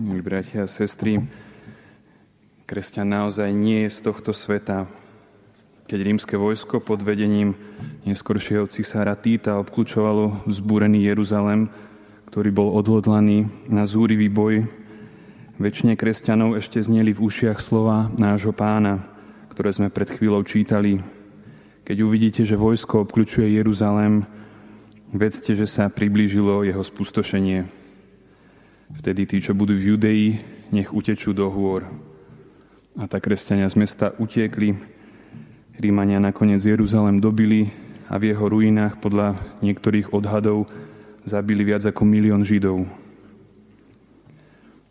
milí bratia a sestry, kresťan naozaj nie je z tohto sveta. Keď rímske vojsko pod vedením neskoršieho cisára Týta obklúčovalo vzbúrený Jeruzalem, ktorý bol odhodlaný na zúrivý boj, väčšine kresťanov ešte zneli v ušiach slova nášho pána, ktoré sme pred chvíľou čítali. Keď uvidíte, že vojsko obklúčuje Jeruzalem, vedzte, že sa priblížilo jeho spustošenie. Vtedy tí, čo budú v Judei, nech utečú do hôr. A tak kresťania z mesta utiekli. Rímania nakoniec Jeruzalem dobili a v jeho ruinách podľa niektorých odhadov zabili viac ako milión Židov.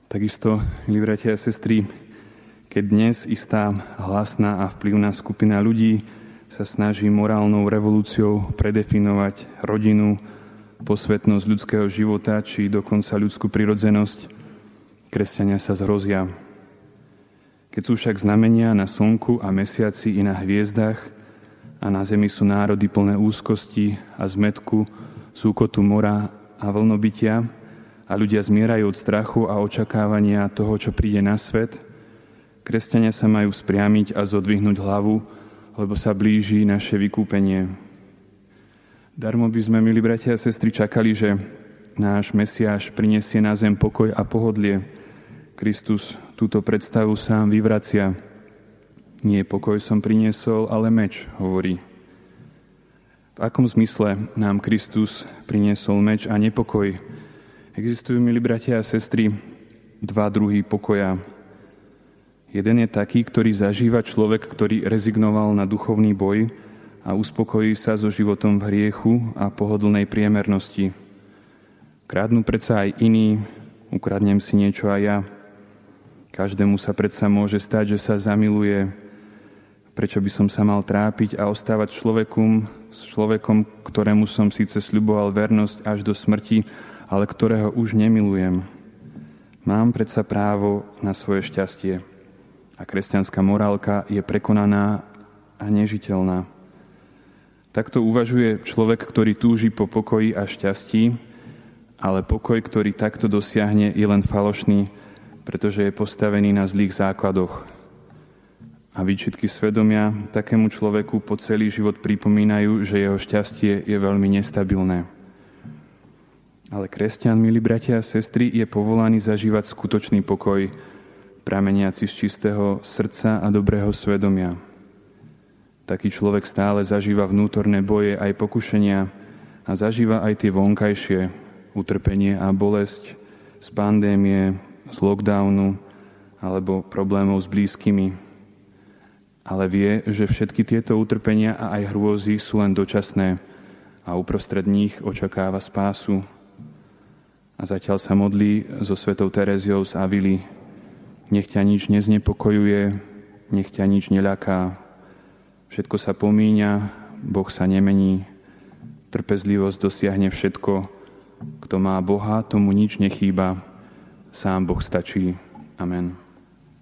Takisto, milí bratia a sestry, keď dnes istá hlasná a vplyvná skupina ľudí sa snaží morálnou revolúciou predefinovať rodinu, posvetnosť ľudského života, či dokonca ľudskú prirodzenosť, kresťania sa zrozia. Keď sú však znamenia na slnku a mesiaci i na hviezdach a na zemi sú národy plné úzkosti a zmetku, súkotu mora a vlnobytia a ľudia zmierajú od strachu a očakávania toho, čo príde na svet, kresťania sa majú spriamiť a zodvihnúť hlavu, lebo sa blíži naše vykúpenie. Darmo by sme, milí bratia a sestry, čakali, že náš Mesiáš prinesie na zem pokoj a pohodlie. Kristus túto predstavu sám vyvracia. Nie pokoj som priniesol, ale meč, hovorí. V akom zmysle nám Kristus priniesol meč a nepokoj? Existujú, milí bratia a sestry, dva druhy pokoja. Jeden je taký, ktorý zažíva človek, ktorý rezignoval na duchovný boj, a uspokojí sa so životom v hriechu a pohodlnej priemernosti. Krádnu predsa aj iní, ukradnem si niečo aj ja. Každému sa predsa môže stať, že sa zamiluje. Prečo by som sa mal trápiť a ostávať človekom, s človekom, ktorému som síce sľuboval vernosť až do smrti, ale ktorého už nemilujem. Mám predsa právo na svoje šťastie. A kresťanská morálka je prekonaná a nežiteľná. Takto uvažuje človek, ktorý túži po pokoji a šťastí, ale pokoj, ktorý takto dosiahne, je len falošný, pretože je postavený na zlých základoch. A výčitky svedomia takému človeku po celý život pripomínajú, že jeho šťastie je veľmi nestabilné. Ale kresťan, milí bratia a sestry, je povolaný zažívať skutočný pokoj, prameniaci z čistého srdca a dobrého svedomia. Taký človek stále zažíva vnútorné boje aj pokušenia a zažíva aj tie vonkajšie utrpenie a bolesť z pandémie, z lockdownu alebo problémov s blízkymi. Ale vie, že všetky tieto utrpenia a aj hrôzy sú len dočasné a uprostred nich očakáva spásu. A zatiaľ sa modlí so svetou Tereziou z Avily. Nech ťa nič neznepokojuje, nech ťa nič neľaká, Všetko sa pomíňa, Boh sa nemení, trpezlivosť dosiahne všetko. Kto má Boha, tomu nič nechýba, sám Boh stačí. Amen.